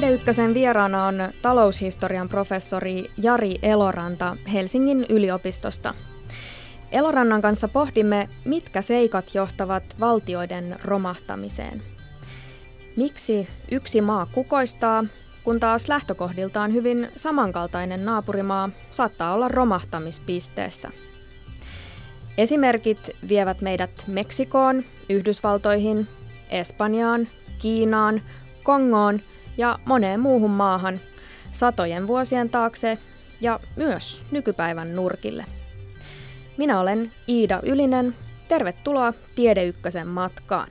Tiedeykkösen vieraana on taloushistorian professori Jari Eloranta Helsingin yliopistosta. Elorannan kanssa pohdimme, mitkä seikat johtavat valtioiden romahtamiseen. Miksi yksi maa kukoistaa, kun taas lähtökohdiltaan hyvin samankaltainen naapurimaa saattaa olla romahtamispisteessä. Esimerkit vievät meidät Meksikoon, Yhdysvaltoihin, Espanjaan, Kiinaan, Kongoon ja moneen muuhun maahan satojen vuosien taakse ja myös nykypäivän nurkille. Minä olen Iida Ylinen. Tervetuloa Tiedeykkösen matkaan.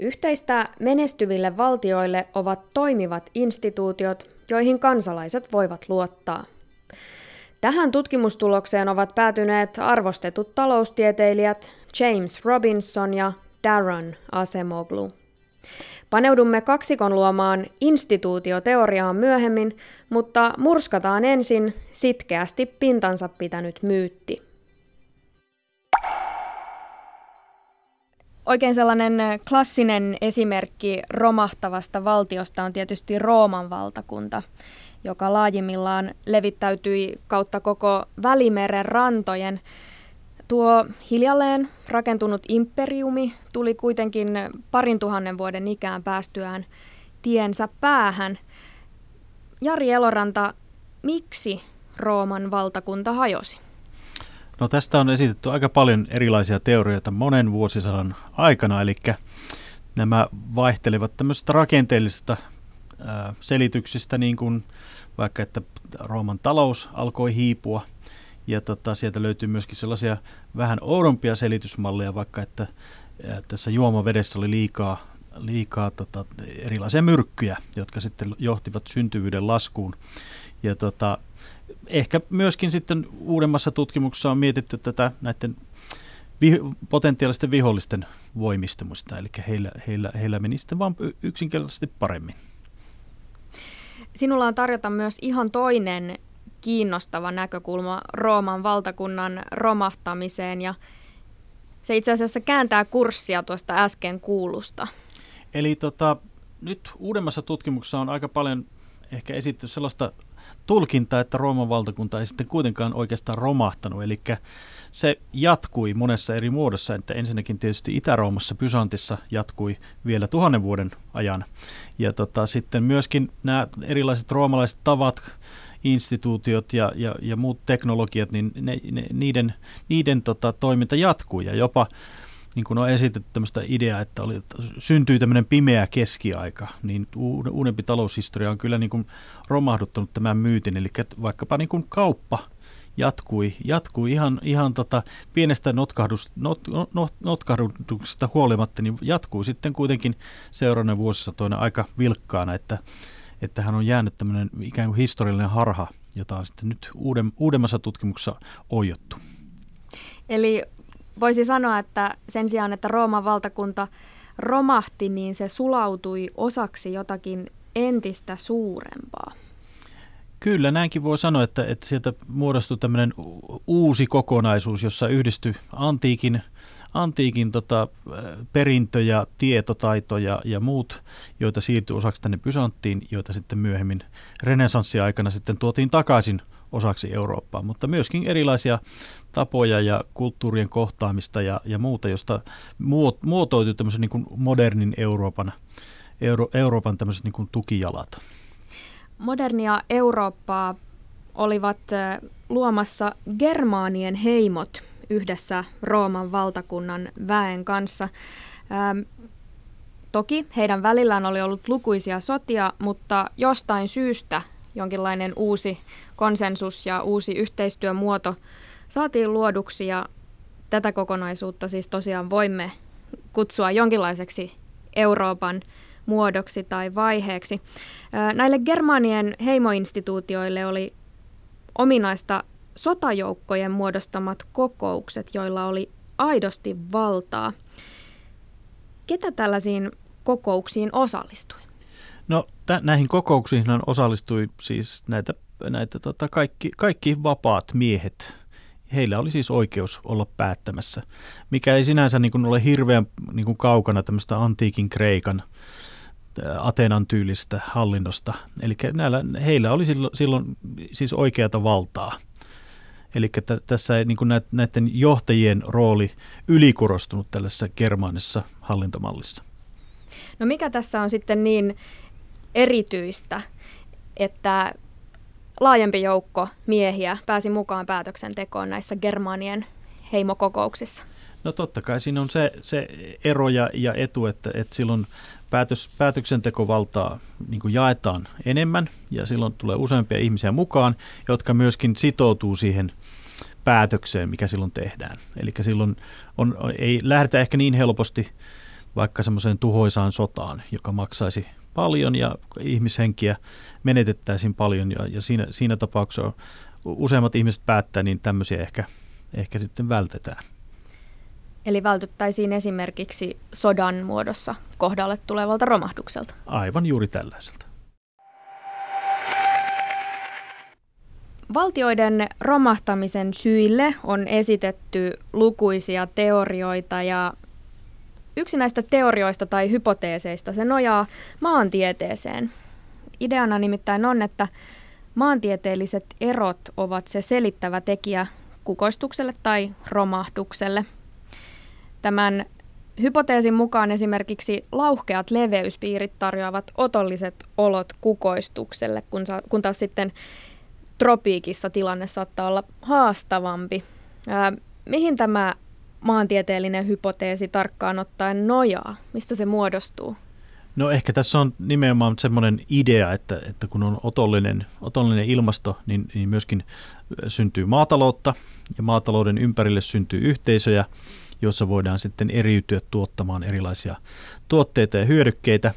Yhteistä menestyville valtioille ovat toimivat instituutiot, joihin kansalaiset voivat luottaa. Tähän tutkimustulokseen ovat päätyneet arvostetut taloustieteilijät James Robinson ja Darren Asemoglu. Paneudumme kaksikon luomaan instituutioteoriaan myöhemmin, mutta murskataan ensin sitkeästi pintansa pitänyt myytti. Oikein sellainen klassinen esimerkki romahtavasta valtiosta on tietysti Rooman valtakunta, joka laajimmillaan levittäytyi kautta koko Välimeren rantojen. Tuo hiljalleen rakentunut imperiumi tuli kuitenkin parin tuhannen vuoden ikään päästyään tiensä päähän. Jari Eloranta, miksi Rooman valtakunta hajosi? No tästä on esitetty aika paljon erilaisia teorioita monen vuosisadan aikana, eli nämä vaihtelevat tämmöisistä rakenteellisista selityksistä, niin kuin vaikka että Rooman talous alkoi hiipua, ja tota, sieltä löytyy myöskin sellaisia vähän oudompia selitysmalleja, vaikka että tässä juomavedessä oli liikaa, liikaa tota, erilaisia myrkkyjä, jotka sitten johtivat syntyvyyden laskuun. Ja tota, ehkä myöskin sitten uudemmassa tutkimuksessa on mietitty tätä näiden vi- potentiaalisten vihollisten voimistamusta, eli heillä, heillä, heillä meni sitten vaan yksinkertaisesti paremmin. Sinulla on tarjota myös ihan toinen kiinnostava näkökulma Rooman valtakunnan romahtamiseen ja se itse asiassa kääntää kurssia tuosta äsken kuulusta. Eli tota, nyt uudemmassa tutkimuksessa on aika paljon ehkä esitty sellaista tulkinta, että Rooman valtakunta ei sitten kuitenkaan oikeastaan romahtanut. Eli se jatkui monessa eri muodossa, että ensinnäkin tietysti Itä-Roomassa, Pysantissa jatkui vielä tuhannen vuoden ajan. Ja tota, sitten myöskin nämä erilaiset roomalaiset tavat, instituutiot ja, ja, ja muut teknologiat, niin ne, ne, niiden, niiden tota, toiminta jatkuu. Ja jopa niin kun on esitetty tämmöistä ideaa, että oli, syntyi tämmöinen pimeä keskiaika, niin uudempi taloushistoria on kyllä niin kuin romahduttanut tämän myytin, eli vaikkapa niin kuin kauppa jatkui, jatkui ihan, ihan tota pienestä notkahdus, not, not, notkahduksesta huolimatta, niin jatkuu sitten kuitenkin seuraavana vuosisatoina aika vilkkaana, että, että hän on jäänyt tämmöinen ikään kuin historiallinen harha, jota on sitten nyt uuden, uudemmassa tutkimuksessa ojottu. Eli voisi sanoa, että sen sijaan, että Rooman valtakunta romahti, niin se sulautui osaksi jotakin entistä suurempaa. Kyllä, näinkin voi sanoa, että, että sieltä muodostui tämmöinen uusi kokonaisuus, jossa yhdistyi antiikin, antiikin tota, perintö ja tietotaito ja, ja muut, joita siirtyi osaksi tänne Pysanttiin, joita sitten myöhemmin renesanssiaikana sitten tuotiin takaisin osaksi Eurooppaa, mutta myöskin erilaisia tapoja ja kulttuurien kohtaamista ja, ja muuta, josta muotoutui tämmöisen niin kuin modernin Euroopan, Euro, Euroopan tämmöiset niin kuin tukijalat. Modernia Eurooppaa olivat luomassa germaanien heimot yhdessä Rooman valtakunnan väen kanssa. Ähm, toki heidän välillään oli ollut lukuisia sotia, mutta jostain syystä jonkinlainen uusi konsensus ja uusi yhteistyömuoto saatiin luoduksi ja tätä kokonaisuutta siis tosiaan voimme kutsua jonkinlaiseksi Euroopan muodoksi tai vaiheeksi. Näille Germanien heimoinstituutioille oli ominaista sotajoukkojen muodostamat kokoukset, joilla oli aidosti valtaa. Ketä tällaisiin kokouksiin osallistui? No t- näihin kokouksiin osallistui siis näitä, näitä tota, kaikki, kaikki vapaat miehet, heillä oli siis oikeus olla päättämässä, mikä ei sinänsä niin kuin ole hirveän niin kuin kaukana tämmöistä antiikin Kreikan Atenan tyylistä hallinnosta. Eli näillä, heillä oli silloin, silloin siis oikeata valtaa. Eli t- tässä ei niin kuin näiden johtajien rooli ylikorostunut tällaisessa germaanisessa hallintomallissa. No mikä tässä on sitten niin erityistä, että laajempi joukko miehiä pääsi mukaan päätöksentekoon näissä Germanien heimokokouksissa? No totta kai siinä on se, se ero ja, ja etu, että, että silloin päätös, päätöksentekovaltaa niin kuin jaetaan enemmän ja silloin tulee useampia ihmisiä mukaan, jotka myöskin sitoutuu siihen päätökseen, mikä silloin tehdään. Eli silloin on, ei lähdetä ehkä niin helposti vaikka semmoiseen tuhoisaan sotaan, joka maksaisi paljon ja ihmishenkiä menetettäisiin paljon ja, ja siinä, siinä tapauksessa useimmat ihmiset päättää, niin tämmöisiä ehkä, ehkä sitten vältetään. Eli vältyttäisiin esimerkiksi sodan muodossa kohdalle tulevalta romahdukselta. Aivan juuri tällaiselta. Valtioiden romahtamisen syille on esitetty lukuisia teorioita ja yksi näistä teorioista tai hypoteeseista se nojaa maantieteeseen. Ideana nimittäin on, että maantieteelliset erot ovat se selittävä tekijä kukoistukselle tai romahdukselle – Tämän hypoteesin mukaan esimerkiksi lauhkeat leveyspiirit tarjoavat otolliset olot kukoistukselle, kun, sa- kun taas sitten tropiikissa tilanne saattaa olla haastavampi. Ää, mihin tämä maantieteellinen hypoteesi tarkkaan ottaen nojaa? Mistä se muodostuu? No ehkä tässä on nimenomaan semmoinen idea, että, että kun on otollinen, otollinen ilmasto, niin, niin myöskin syntyy maataloutta ja maatalouden ympärille syntyy yhteisöjä, jossa voidaan sitten eriytyä tuottamaan erilaisia tuotteita ja hyödykkeitä.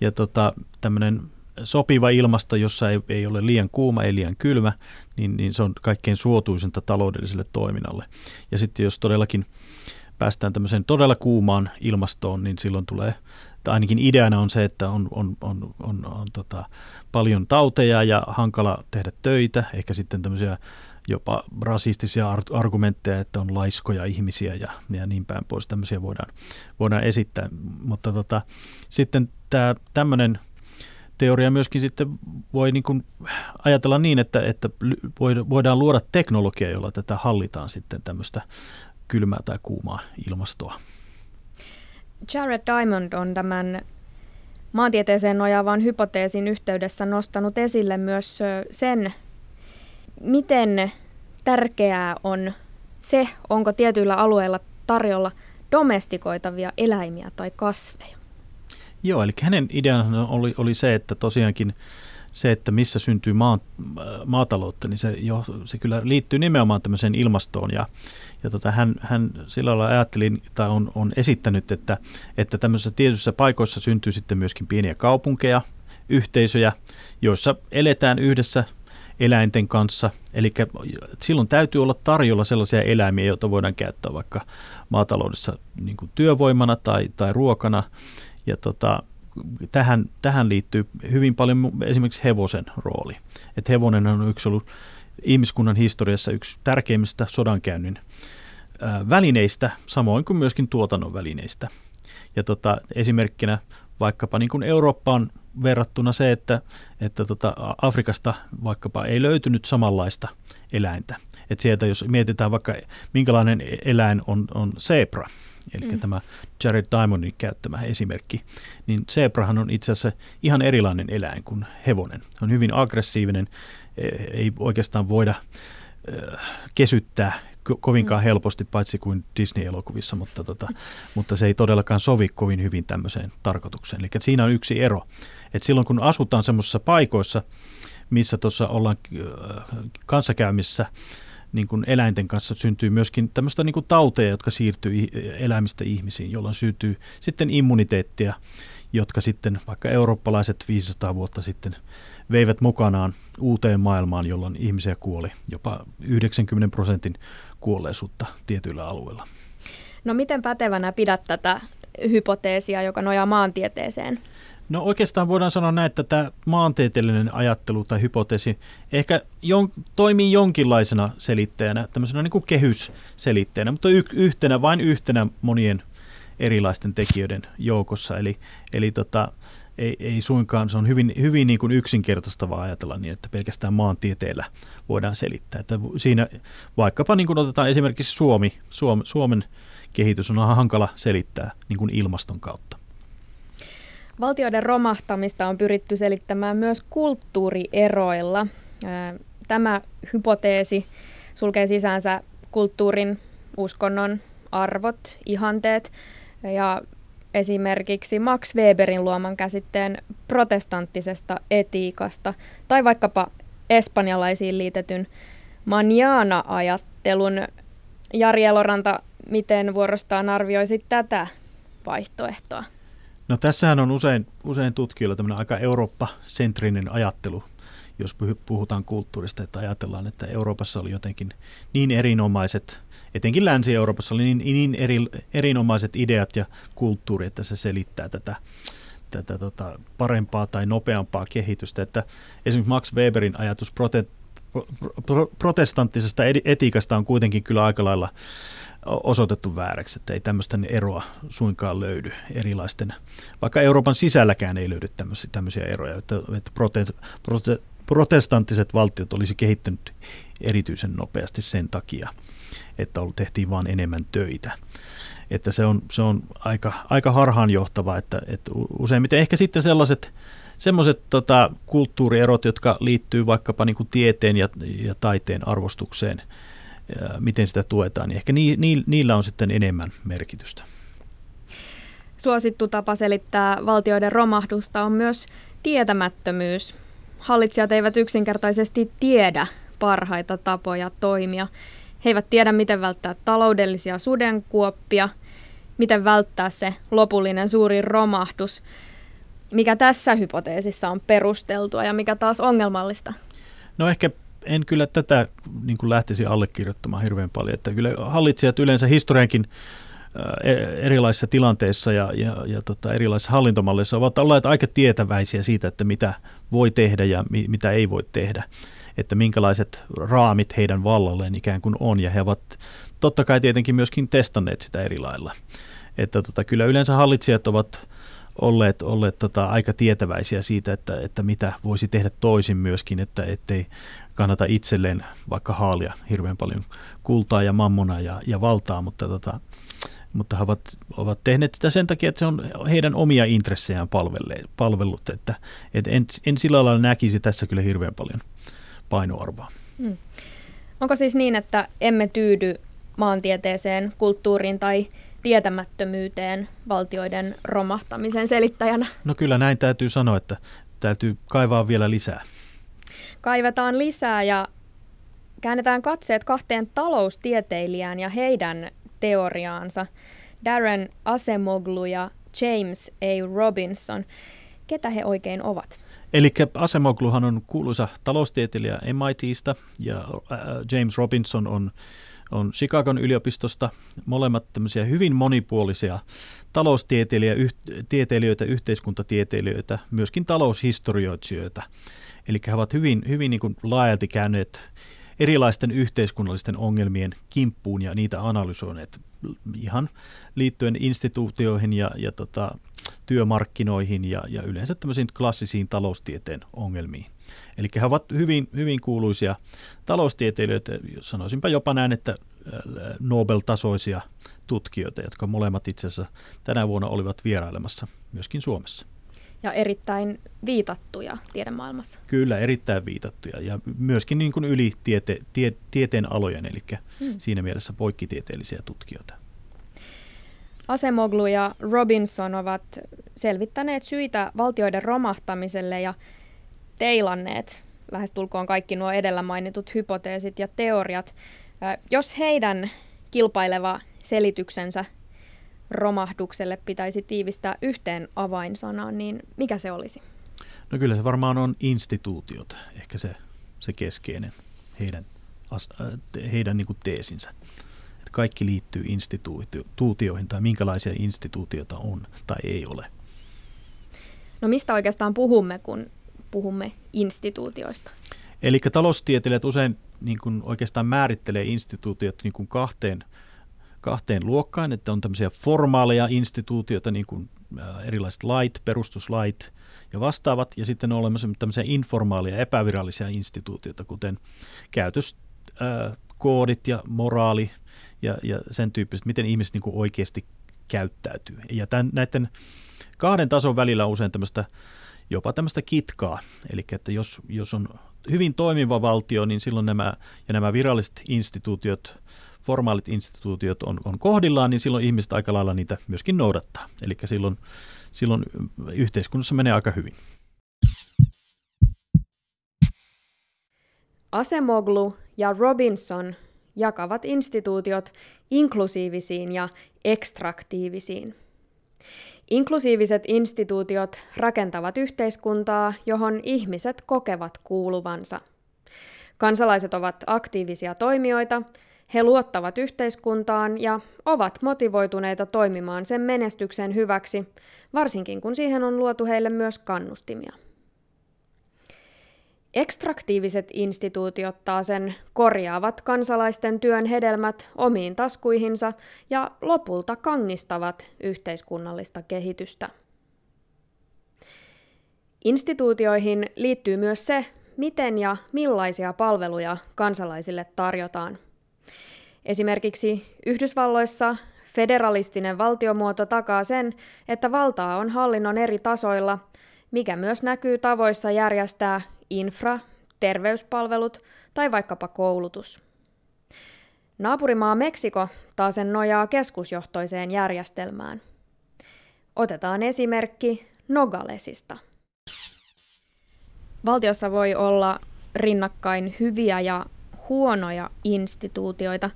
Ja tota, tämmöinen sopiva ilmasto, jossa ei, ei ole liian kuuma, ei liian kylmä, niin, niin se on kaikkein suotuisinta taloudelliselle toiminnalle. Ja sitten jos todellakin päästään tämmöiseen todella kuumaan ilmastoon, niin silloin tulee, tai ainakin ideana on se, että on, on, on, on, on tota, paljon tauteja ja hankala tehdä töitä, ehkä sitten tämmöisiä jopa rasistisia argumentteja, että on laiskoja ihmisiä ja, ja niin päin pois. Tämmöisiä voidaan, voidaan esittää. Mutta tota, sitten tämä tämmöinen teoria myöskin sitten voi niin kuin ajatella niin, että, että voidaan luoda teknologia, jolla tätä hallitaan sitten tämmöistä kylmää tai kuumaa ilmastoa. Jared Diamond on tämän maantieteeseen nojaavan hypoteesin yhteydessä nostanut esille myös sen, miten tärkeää on se, onko tietyillä alueilla tarjolla domestikoitavia eläimiä tai kasveja. Joo, eli hänen ideansa oli, oli se, että tosiaankin se, että missä syntyy maa, maataloutta, niin se, jo, se kyllä liittyy nimenomaan tämmöiseen ilmastoon. Ja, ja tota, hän, hän sillä lailla ajatteli tai on, on esittänyt, että, että tämmöisissä tietyissä paikoissa syntyy sitten myöskin pieniä kaupunkeja, yhteisöjä, joissa eletään yhdessä eläinten kanssa. Eli silloin täytyy olla tarjolla sellaisia eläimiä, joita voidaan käyttää vaikka maataloudessa niin työvoimana tai, tai ruokana. Ja tota, tähän, tähän liittyy hyvin paljon esimerkiksi hevosen rooli. Et hevonen on yksi ollut ihmiskunnan historiassa yksi tärkeimmistä sodankäynnin välineistä, samoin kuin myöskin tuotannon välineistä. Ja tota, esimerkkinä vaikkapa niin kuin Eurooppaan verrattuna se, että, että tota Afrikasta vaikkapa ei löytynyt samanlaista eläintä. Et sieltä jos mietitään vaikka minkälainen eläin on, on zebra, eli mm. tämä Jared Diamondin käyttämä esimerkki, niin zebrahan on itse asiassa ihan erilainen eläin kuin hevonen. Se on hyvin aggressiivinen, e, ei oikeastaan voida kesyttää kovinkaan mm. helposti, paitsi kuin Disney-elokuvissa, mutta, tota, mutta se ei todellakaan sovi kovin hyvin tämmöiseen tarkoitukseen. Eli siinä on yksi ero. Et silloin kun asutaan semmoisissa paikoissa, missä tuossa ollaan äh, kanssakäymissä, niin kuin eläinten kanssa syntyy myöskin tämmöistä niin kuin tauteja, jotka siirtyy eläimistä ihmisiin, jolloin syntyy sitten immuniteettia, jotka sitten vaikka eurooppalaiset 500 vuotta sitten veivät mukanaan uuteen maailmaan, jolloin ihmisiä kuoli jopa 90 prosentin kuolleisuutta tietyillä alueilla. No miten pätevänä pidät tätä hypoteesia, joka nojaa maantieteeseen? No oikeastaan voidaan sanoa näin, että tämä maantieteellinen ajattelu tai hypoteesi ehkä jon, toimii jonkinlaisena selittäjänä, tämmöisenä niin kuin kehysselittäjänä, mutta y, yhtenä, vain yhtenä monien erilaisten tekijöiden joukossa. Eli, eli tota, ei, ei suinkaan, se on hyvin, hyvin niin kuin yksinkertaistavaa ajatella niin, että pelkästään maantieteellä voidaan selittää. Että siinä vaikkapa niin kuin otetaan esimerkiksi Suomi, Suom, Suomen kehitys on hankala selittää niin kuin ilmaston kautta. Valtioiden romahtamista on pyritty selittämään myös kulttuurieroilla. Tämä hypoteesi sulkee sisäänsä kulttuurin, uskonnon, arvot, ihanteet ja esimerkiksi Max Weberin luoman käsitteen protestanttisesta etiikasta tai vaikkapa espanjalaisiin liitetyn manjana-ajattelun. Jari Eloranta, miten vuorostaan arvioisit tätä vaihtoehtoa? No tässähän on usein, usein tutkijoilla tämmöinen aika Eurooppa-sentrinen ajattelu, jos puhutaan kulttuurista, että ajatellaan, että Euroopassa oli jotenkin niin erinomaiset, etenkin Länsi-Euroopassa oli niin, niin eri, erinomaiset ideat ja kulttuuri, että se selittää tätä, tätä tota parempaa tai nopeampaa kehitystä. Että esimerkiksi Max Weberin ajatus prote, pro, protestanttisesta etiikasta on kuitenkin kyllä aika lailla osoitettu vääräksi, että ei tämmöistä eroa suinkaan löydy erilaisten, vaikka Euroopan sisälläkään ei löydy tämmöisiä, tämmöisiä eroja, että, että prote, prote, protestanttiset valtiot olisi kehittynyt erityisen nopeasti sen takia, että tehtiin vain enemmän töitä. Että se on, se on aika, aika harhaanjohtava, että, että useimmiten ehkä sitten sellaiset semmoiset tota, kulttuurierot, jotka liittyy vaikkapa niin kuin tieteen ja, ja taiteen arvostukseen – miten sitä tuetaan, niin ehkä ni, ni, niillä on sitten enemmän merkitystä. Suosittu tapa selittää valtioiden romahdusta on myös tietämättömyys. Hallitsijat eivät yksinkertaisesti tiedä parhaita tapoja toimia. He eivät tiedä, miten välttää taloudellisia sudenkuoppia, miten välttää se lopullinen suuri romahdus, mikä tässä hypoteesissa on perusteltua ja mikä taas ongelmallista. No ehkä en kyllä tätä niin kuin lähtisi allekirjoittamaan hirveän paljon. Että kyllä hallitsijat yleensä historiankin e, erilaisissa tilanteissa ja, ja, ja tota, erilaisissa hallintomalleissa ovat olleet aika tietäväisiä siitä, että mitä voi tehdä ja mi, mitä ei voi tehdä. Että minkälaiset raamit heidän vallalleen ikään kuin on. Ja he ovat totta kai tietenkin myöskin testanneet sitä eri lailla. Että tota, kyllä yleensä hallitsijat ovat olleet, olleet tota, aika tietäväisiä siitä, että, että mitä voisi tehdä toisin myöskin, että ettei kannata itselleen vaikka haalia hirveän paljon kultaa ja mammona ja, ja valtaa, mutta, tota, mutta he ovat, ovat tehneet sitä sen takia, että se on heidän omia intressejään palvellut, että, että en, en sillä lailla näkisi tässä kyllä hirveän paljon painoarvoa. Hmm. Onko siis niin, että emme tyydy maantieteeseen, kulttuuriin tai tietämättömyyteen valtioiden romahtamisen selittäjänä? No kyllä näin täytyy sanoa, että täytyy kaivaa vielä lisää. Kaivetaan lisää ja käännetään katseet kahteen taloustieteilijään ja heidän teoriaansa. Darren Asemoglu ja James A. Robinson. Ketä he oikein ovat? Eli Asemogluhan on kuuluisa taloustieteilijä MITistä ja äh, James Robinson on on Chicagon yliopistosta. Molemmat tämmöisiä hyvin monipuolisia taloustieteilijöitä, yhteiskuntatieteilijöitä, myöskin taloushistorioitsijoita. Eli he ovat hyvin, hyvin niin kuin laajalti käyneet erilaisten yhteiskunnallisten ongelmien kimppuun ja niitä analysoineet ihan liittyen instituutioihin ja, ja tota, työmarkkinoihin ja, ja yleensä tämmöisiin klassisiin taloustieteen ongelmiin. Eli he ovat hyvin, hyvin kuuluisia taloustieteilijöitä, sanoisinpa jopa näin, että äh, Nobel-tasoisia tutkijoita, jotka molemmat itse asiassa tänä vuonna olivat vierailemassa myöskin Suomessa. Ja erittäin viitattuja tiedemaailmassa. Kyllä, erittäin viitattuja ja myöskin niin kuin yli tiete, tie, tieteen alojen, eli hmm. siinä mielessä poikkitieteellisiä tutkijoita. Asemoglu ja Robinson ovat selvittäneet syitä valtioiden romahtamiselle ja teilanneet lähestulkoon kaikki nuo edellä mainitut hypoteesit ja teoriat. Jos heidän kilpaileva selityksensä romahdukselle pitäisi tiivistää yhteen avainsanaan, niin mikä se olisi? No kyllä se varmaan on instituutiot, ehkä se, se keskeinen heidän, heidän niin kuin teesinsä. Kaikki liittyy instituutioihin tai minkälaisia instituutioita on tai ei ole. No mistä oikeastaan puhumme, kun puhumme instituutioista? Eli taloustieteilijät usein niin kuin oikeastaan määrittelee instituutiot niin kuin kahteen, kahteen luokkaan, että on tämmöisiä formaaleja instituutioita, niin kuin erilaiset lait, perustuslait ja vastaavat, ja sitten on olemassa tämmöisiä informaaleja, epävirallisia instituutioita, kuten käytöskoodit ja moraali ja, ja sen tyyppiset, miten ihmiset niin kuin oikeasti käyttäytyy. Ja tämän, näiden kahden tason välillä on usein tämmöistä jopa tämmöistä kitkaa. Eli että jos, jos on hyvin toimiva valtio, niin silloin nämä, ja nämä viralliset instituutiot, formaalit instituutiot on, on kohdillaan, niin silloin ihmiset aika lailla niitä myöskin noudattaa. Eli silloin, silloin yhteiskunnassa menee aika hyvin. Asemoglu ja Robinson jakavat instituutiot inklusiivisiin ja ekstraktiivisiin. Inklusiiviset instituutiot rakentavat yhteiskuntaa, johon ihmiset kokevat kuuluvansa. Kansalaiset ovat aktiivisia toimijoita, he luottavat yhteiskuntaan ja ovat motivoituneita toimimaan sen menestyksen hyväksi, varsinkin kun siihen on luotu heille myös kannustimia. Ekstraktiiviset instituutiot sen korjaavat kansalaisten työn hedelmät omiin taskuihinsa ja lopulta kangistavat yhteiskunnallista kehitystä. Instituutioihin liittyy myös se, miten ja millaisia palveluja kansalaisille tarjotaan. Esimerkiksi Yhdysvalloissa federalistinen valtiomuoto takaa sen, että valtaa on hallinnon eri tasoilla, mikä myös näkyy tavoissa järjestää infra, terveyspalvelut tai vaikkapa koulutus. Naapurimaa Meksiko taasen nojaa keskusjohtoiseen järjestelmään. Otetaan esimerkki Nogalesista. Valtiossa voi olla rinnakkain hyviä ja huonoja instituutioita.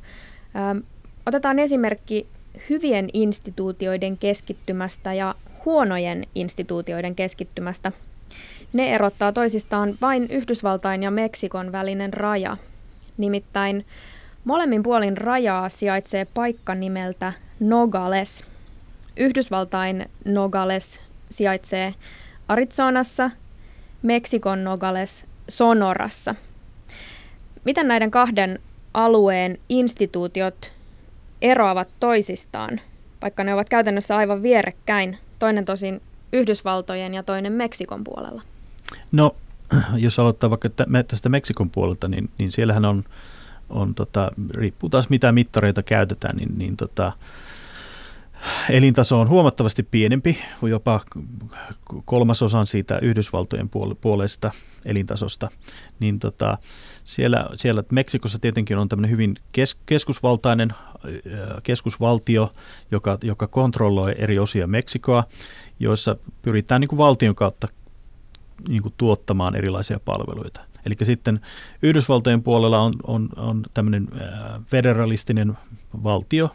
otetaan esimerkki hyvien instituutioiden keskittymästä ja huonojen instituutioiden keskittymästä – ne erottaa toisistaan vain Yhdysvaltain ja Meksikon välinen raja. Nimittäin molemmin puolin rajaa sijaitsee paikka nimeltä Nogales. Yhdysvaltain Nogales sijaitsee Arizonassa, Meksikon Nogales Sonorassa. Miten näiden kahden alueen instituutiot eroavat toisistaan, vaikka ne ovat käytännössä aivan vierekkäin, toinen tosin Yhdysvaltojen ja toinen Meksikon puolella? No, jos aloittaa vaikka tästä Meksikon puolelta, niin, niin siellähän on, on tota, riippuu taas mitä mittareita käytetään, niin, niin tota, elintaso on huomattavasti pienempi, jopa kolmasosan siitä Yhdysvaltojen puolesta elintasosta, niin tota, siellä, siellä Meksikossa tietenkin on tämmöinen hyvin kes, keskusvaltainen keskusvaltio, joka, joka kontrolloi eri osia Meksikoa, joissa pyritään niin kuin valtion kautta niin kuin tuottamaan erilaisia palveluita. Eli sitten Yhdysvaltojen puolella on, on, on tämmöinen federalistinen valtio,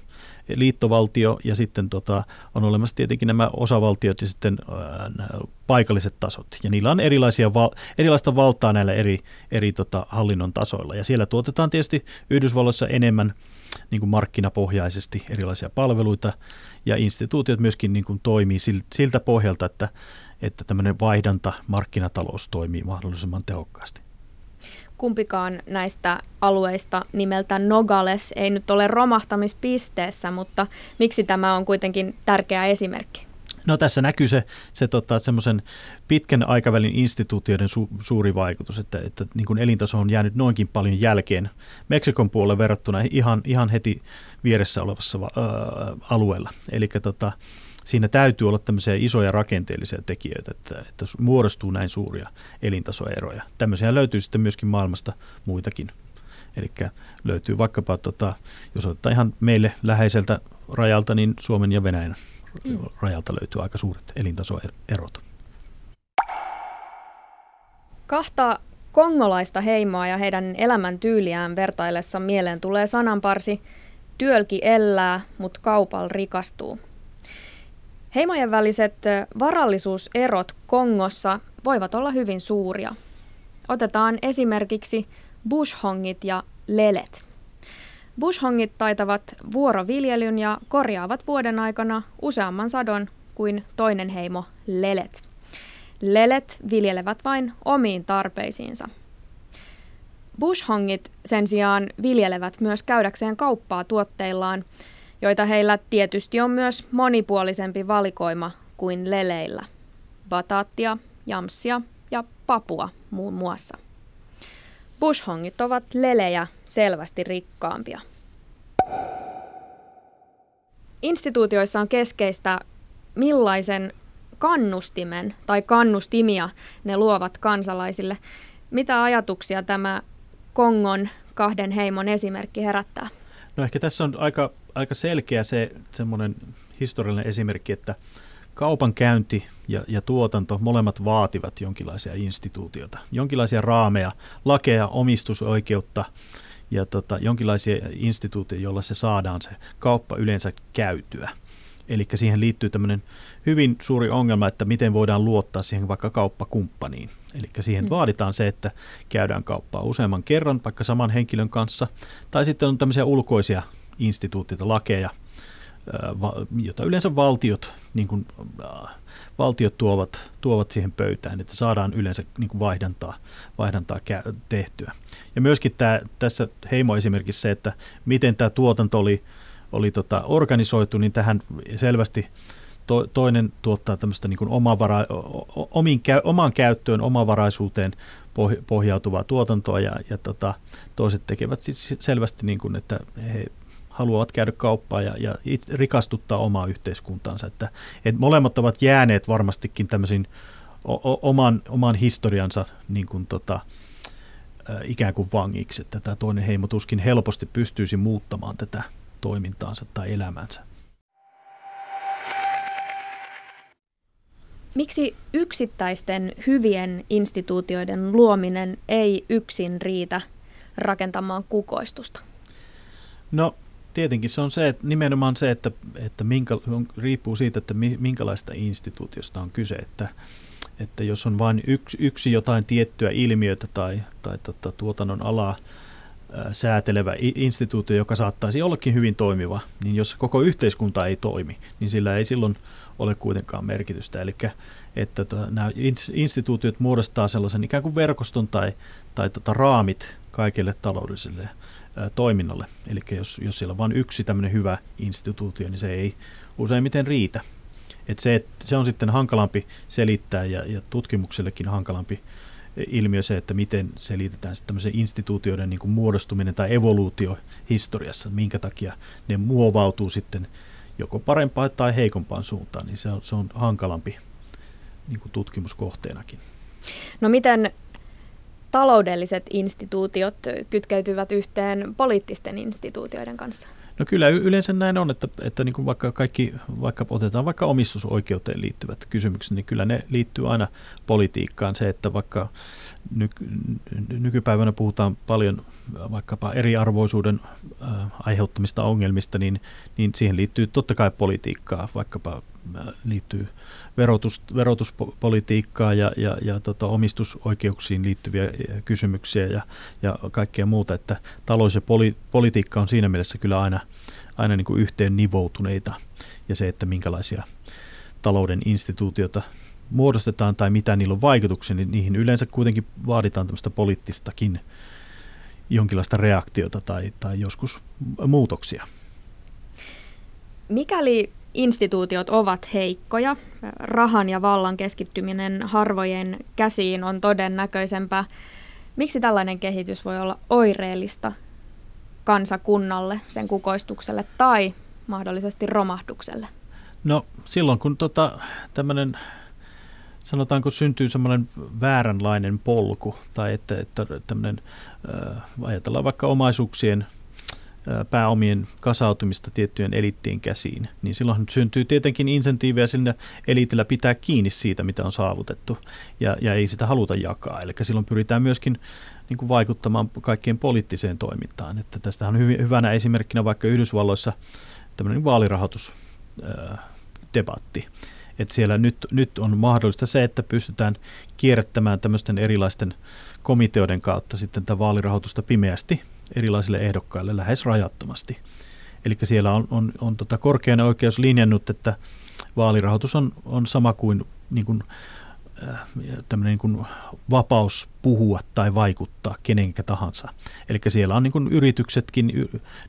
liittovaltio ja sitten tota, on olemassa tietenkin nämä osavaltiot ja sitten ää, paikalliset tasot. Ja niillä on erilaisia val, erilaista valtaa näillä eri, eri tota, hallinnon tasoilla. Ja siellä tuotetaan tietysti Yhdysvalloissa enemmän niin kuin markkinapohjaisesti erilaisia palveluita ja instituutiot myöskin niin kuin toimii siltä pohjalta, että että tämmöinen vaihdanta, markkinatalous toimii mahdollisimman tehokkaasti. Kumpikaan näistä alueista nimeltä Nogales ei nyt ole romahtamispisteessä, mutta miksi tämä on kuitenkin tärkeä esimerkki? No tässä näkyy se, se tota, semmoisen pitkän aikavälin instituutioiden su, suuri vaikutus, että, että niin kuin elintaso on jäänyt noinkin paljon jälkeen Meksikon puolelle verrattuna ihan, ihan heti vieressä olevassa ä, alueella. Eli tota, siinä täytyy olla tämmöisiä isoja rakenteellisia tekijöitä, että, että muodostuu näin suuria elintasoeroja. Tämmöisiä löytyy sitten myöskin maailmasta muitakin. Eli löytyy vaikkapa, tota, jos otetaan ihan meille läheiseltä rajalta, niin Suomen ja Venäjän mm. rajalta löytyy aika suuret elintasoerot. Kahta kongolaista heimoa ja heidän elämäntyyliään vertaillessa mieleen tulee sananparsi Työlki ellää, mut kaupal rikastuu – Heimojen väliset varallisuuserot Kongossa voivat olla hyvin suuria. Otetaan esimerkiksi bushhongit ja lelet. Bushhongit taitavat vuoroviljelyn ja korjaavat vuoden aikana useamman sadon kuin toinen heimo lelet. Lelet viljelevät vain omiin tarpeisiinsa. Bushhongit sen sijaan viljelevät myös käydäkseen kauppaa tuotteillaan, joita heillä tietysti on myös monipuolisempi valikoima kuin leleillä. Bataattia, jamssia ja papua muun muassa. Bushhongit ovat lelejä selvästi rikkaampia. Instituutioissa on keskeistä, millaisen kannustimen tai kannustimia ne luovat kansalaisille. Mitä ajatuksia tämä Kongon kahden heimon esimerkki herättää? No ehkä tässä on aika, aika selkeä se semmoinen historiallinen esimerkki, että kaupankäynti ja, ja tuotanto molemmat vaativat jonkinlaisia instituutioita, jonkinlaisia raameja, lakeja, omistusoikeutta ja tota, jonkinlaisia instituutioita, joilla se saadaan se kauppa yleensä käytyä. Eli siihen liittyy tämmöinen hyvin suuri ongelma, että miten voidaan luottaa siihen vaikka kauppakumppaniin. Eli siihen mm. vaaditaan se, että käydään kauppaa useamman kerran, vaikka saman henkilön kanssa. Tai sitten on tämmöisiä ulkoisia instituutioita, lakeja, jota yleensä valtiot, niin kuin, valtiot tuovat, tuovat siihen pöytään, että saadaan yleensä niin kuin vaihdantaa, vaihdantaa tehtyä. Ja myöskin tämä, tässä heimo-esimerkissä se, että miten tämä tuotanto oli, oli tota organisoitu, niin tähän selvästi to, toinen tuottaa tämmöistä niin omavara, omiin, omaan käyttöön, omavaraisuuteen pohjautuvaa tuotantoa ja, ja tota, toiset tekevät siis selvästi niin kuin, että he haluavat käydä kauppaa ja, ja rikastuttaa omaa yhteiskuntaansa. Että, että molemmat ovat jääneet varmastikin tämmöisiin o, oman, oman historiansa niin kuin tota, ikään kuin vangiksi, että tämä toinen heimo tuskin helposti pystyisi muuttamaan tätä toimintaansa tai elämänsä. Miksi yksittäisten hyvien instituutioiden luominen ei yksin riitä rakentamaan kukoistusta? No tietenkin se on se, että nimenomaan se, että, että minkä, riippuu siitä, että minkälaista instituutiosta on kyse. Että, että jos on vain yksi, yksi jotain tiettyä ilmiötä tai, tai tota, tuotannon alaa ää, säätelevä instituutio, joka saattaisi ollakin hyvin toimiva, niin jos koko yhteiskunta ei toimi, niin sillä ei silloin ole kuitenkaan merkitystä. Eli että tota, nämä instituutiot muodostaa sellaisen ikään kuin verkoston tai, tai tota, raamit kaikille taloudellisille toiminnalle. Eli jos, jos siellä on vain yksi tämmöinen hyvä instituutio, niin se ei useimmiten riitä. Et se, et se on sitten hankalampi selittää ja, ja tutkimuksellekin hankalampi ilmiö se, että miten selitetään sitten tämmöisen instituutioiden niin kuin muodostuminen tai evoluutio historiassa, minkä takia ne muovautuu sitten joko parempaan tai heikompaan suuntaan, niin se on, se on hankalampi niin kuin tutkimuskohteenakin. No miten taloudelliset instituutiot kytkeytyvät yhteen poliittisten instituutioiden kanssa? No kyllä yleensä näin on, että, että niin kuin vaikka kaikki, vaikka otetaan vaikka omistusoikeuteen liittyvät kysymykset, niin kyllä ne liittyy aina politiikkaan. Se, että vaikka nyky, nykypäivänä puhutaan paljon vaikkapa eriarvoisuuden äh, aiheuttamista ongelmista, niin, niin siihen liittyy totta kai politiikkaa, vaikkapa liittyy verotus, verotuspolitiikkaa ja, ja, ja tota, omistusoikeuksiin liittyviä äh, kysymyksiä ja, ja kaikkea muuta, että talous ja poli, politiikka on siinä mielessä kyllä aina, aina niin kuin yhteen nivoutuneita ja se, että minkälaisia talouden instituutioita muodostetaan tai mitä niillä on vaikutuksia, niin niihin yleensä kuitenkin vaaditaan tämmöistä poliittistakin jonkinlaista reaktiota tai, tai joskus muutoksia. Mikäli instituutiot ovat heikkoja, rahan ja vallan keskittyminen harvojen käsiin on todennäköisempää. Miksi tällainen kehitys voi olla oireellista kansakunnalle, sen kukoistukselle tai mahdollisesti romahdukselle? No silloin kun tota, tämmöinen sanotaanko syntyy semmoinen vääränlainen polku, tai että, että tämmöinen, ajatellaan vaikka omaisuuksien pääomien kasautumista tiettyjen elittien käsiin, niin silloin syntyy tietenkin insentiivejä sinne elitillä pitää kiinni siitä, mitä on saavutettu, ja, ja ei sitä haluta jakaa. Eli silloin pyritään myöskin niin kuin vaikuttamaan kaikkien poliittiseen toimintaan. Että tästähän on hyvin, hyvänä esimerkkinä vaikka Yhdysvalloissa tämmöinen vaalirahoitusdebatti, että siellä nyt, nyt on mahdollista se, että pystytään kierrättämään tämmöisten erilaisten komiteoiden kautta sitten tätä vaalirahoitusta pimeästi erilaisille ehdokkaille lähes rajattomasti. Eli siellä on, on, on tota korkean oikeus linjannut, että vaalirahoitus on, on sama kuin, niin kuin tämmöinen niin kuin vapaus puhua tai vaikuttaa kenenkä tahansa. Eli siellä on niin kuin yrityksetkin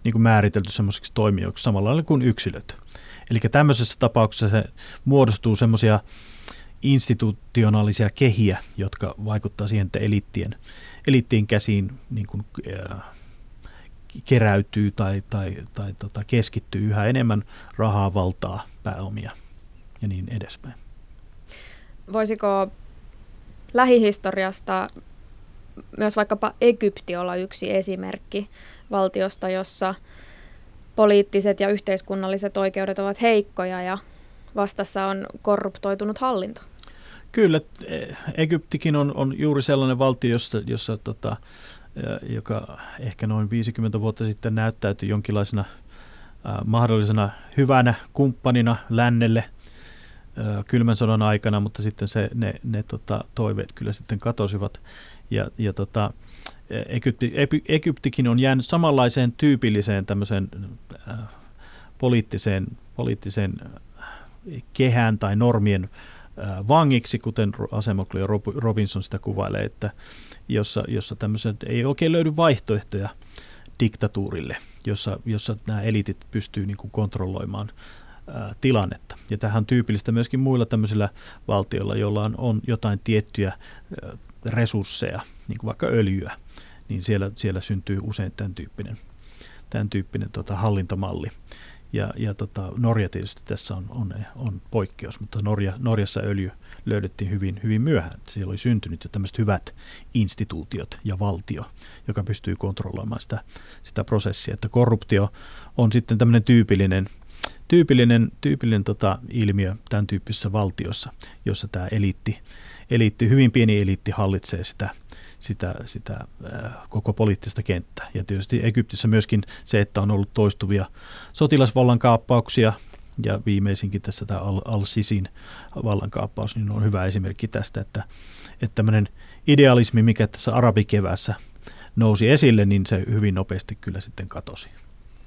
niin kuin määritelty semmoisiksi toimijoiksi samalla lailla kuin yksilöt. Eli tämmöisessä tapauksessa se muodostuu semmoisia institutionaalisia kehiä, jotka vaikuttaa siihen, että eliittien, eliittien käsiin niin kuin, äh, keräytyy tai, tai, tai tota, keskittyy yhä enemmän rahaa, valtaa, pääomia ja niin edespäin. Voisiko lähihistoriasta myös vaikkapa Egypti olla yksi esimerkki valtiosta, jossa poliittiset ja yhteiskunnalliset oikeudet ovat heikkoja ja vastassa on korruptoitunut hallinto? Kyllä, Egyptikin on, on juuri sellainen valtio, jossa, jossa tota, joka ehkä noin 50 vuotta sitten näyttäytyi jonkinlaisena äh, mahdollisena hyvänä kumppanina lännelle äh, kylmän sodan aikana, mutta sitten se, ne, ne tota, toiveet kyllä sitten katosivat. Ja, ja tota, Egypti, Egyptikin on jäänyt samanlaiseen tyypilliseen tämmöiseen äh, poliittiseen, poliittiseen kehään tai normien vangiksi, kuten Asemokli Robinson sitä kuvailee, että jossa, jossa tämmöiset ei oikein löydy vaihtoehtoja diktatuurille, jossa, jossa nämä elitit pystyy niin kontrolloimaan ää, tilannetta. Ja tähän on tyypillistä myöskin muilla tämmöisillä valtioilla, joilla on, on jotain tiettyjä ää, resursseja, niin kuin vaikka öljyä, niin siellä, siellä syntyy usein tämän tyyppinen, tämän tyyppinen tota, hallintomalli. Ja, ja tota, Norja tietysti tässä on, on, on poikkeus, mutta Norja, Norjassa öljy löydettiin hyvin, hyvin myöhään. Siellä oli syntynyt jo tämmöiset hyvät instituutiot ja valtio, joka pystyy kontrolloimaan sitä, sitä prosessia. Että korruptio on sitten tämmöinen tyypillinen, tyypillinen, tyypillinen tota ilmiö tämän tyyppisessä valtiossa, jossa tämä eliitti, eliitti, hyvin pieni eliitti hallitsee sitä, sitä, sitä koko poliittista kenttää. Ja tietysti Egyptissä myöskin se, että on ollut toistuvia sotilasvallankaappauksia ja viimeisinkin tässä tämä Al-Sisin vallankaappaus, niin on hyvä esimerkki tästä, että, että tämmöinen idealismi, mikä tässä arabikevässä nousi esille, niin se hyvin nopeasti kyllä sitten katosi.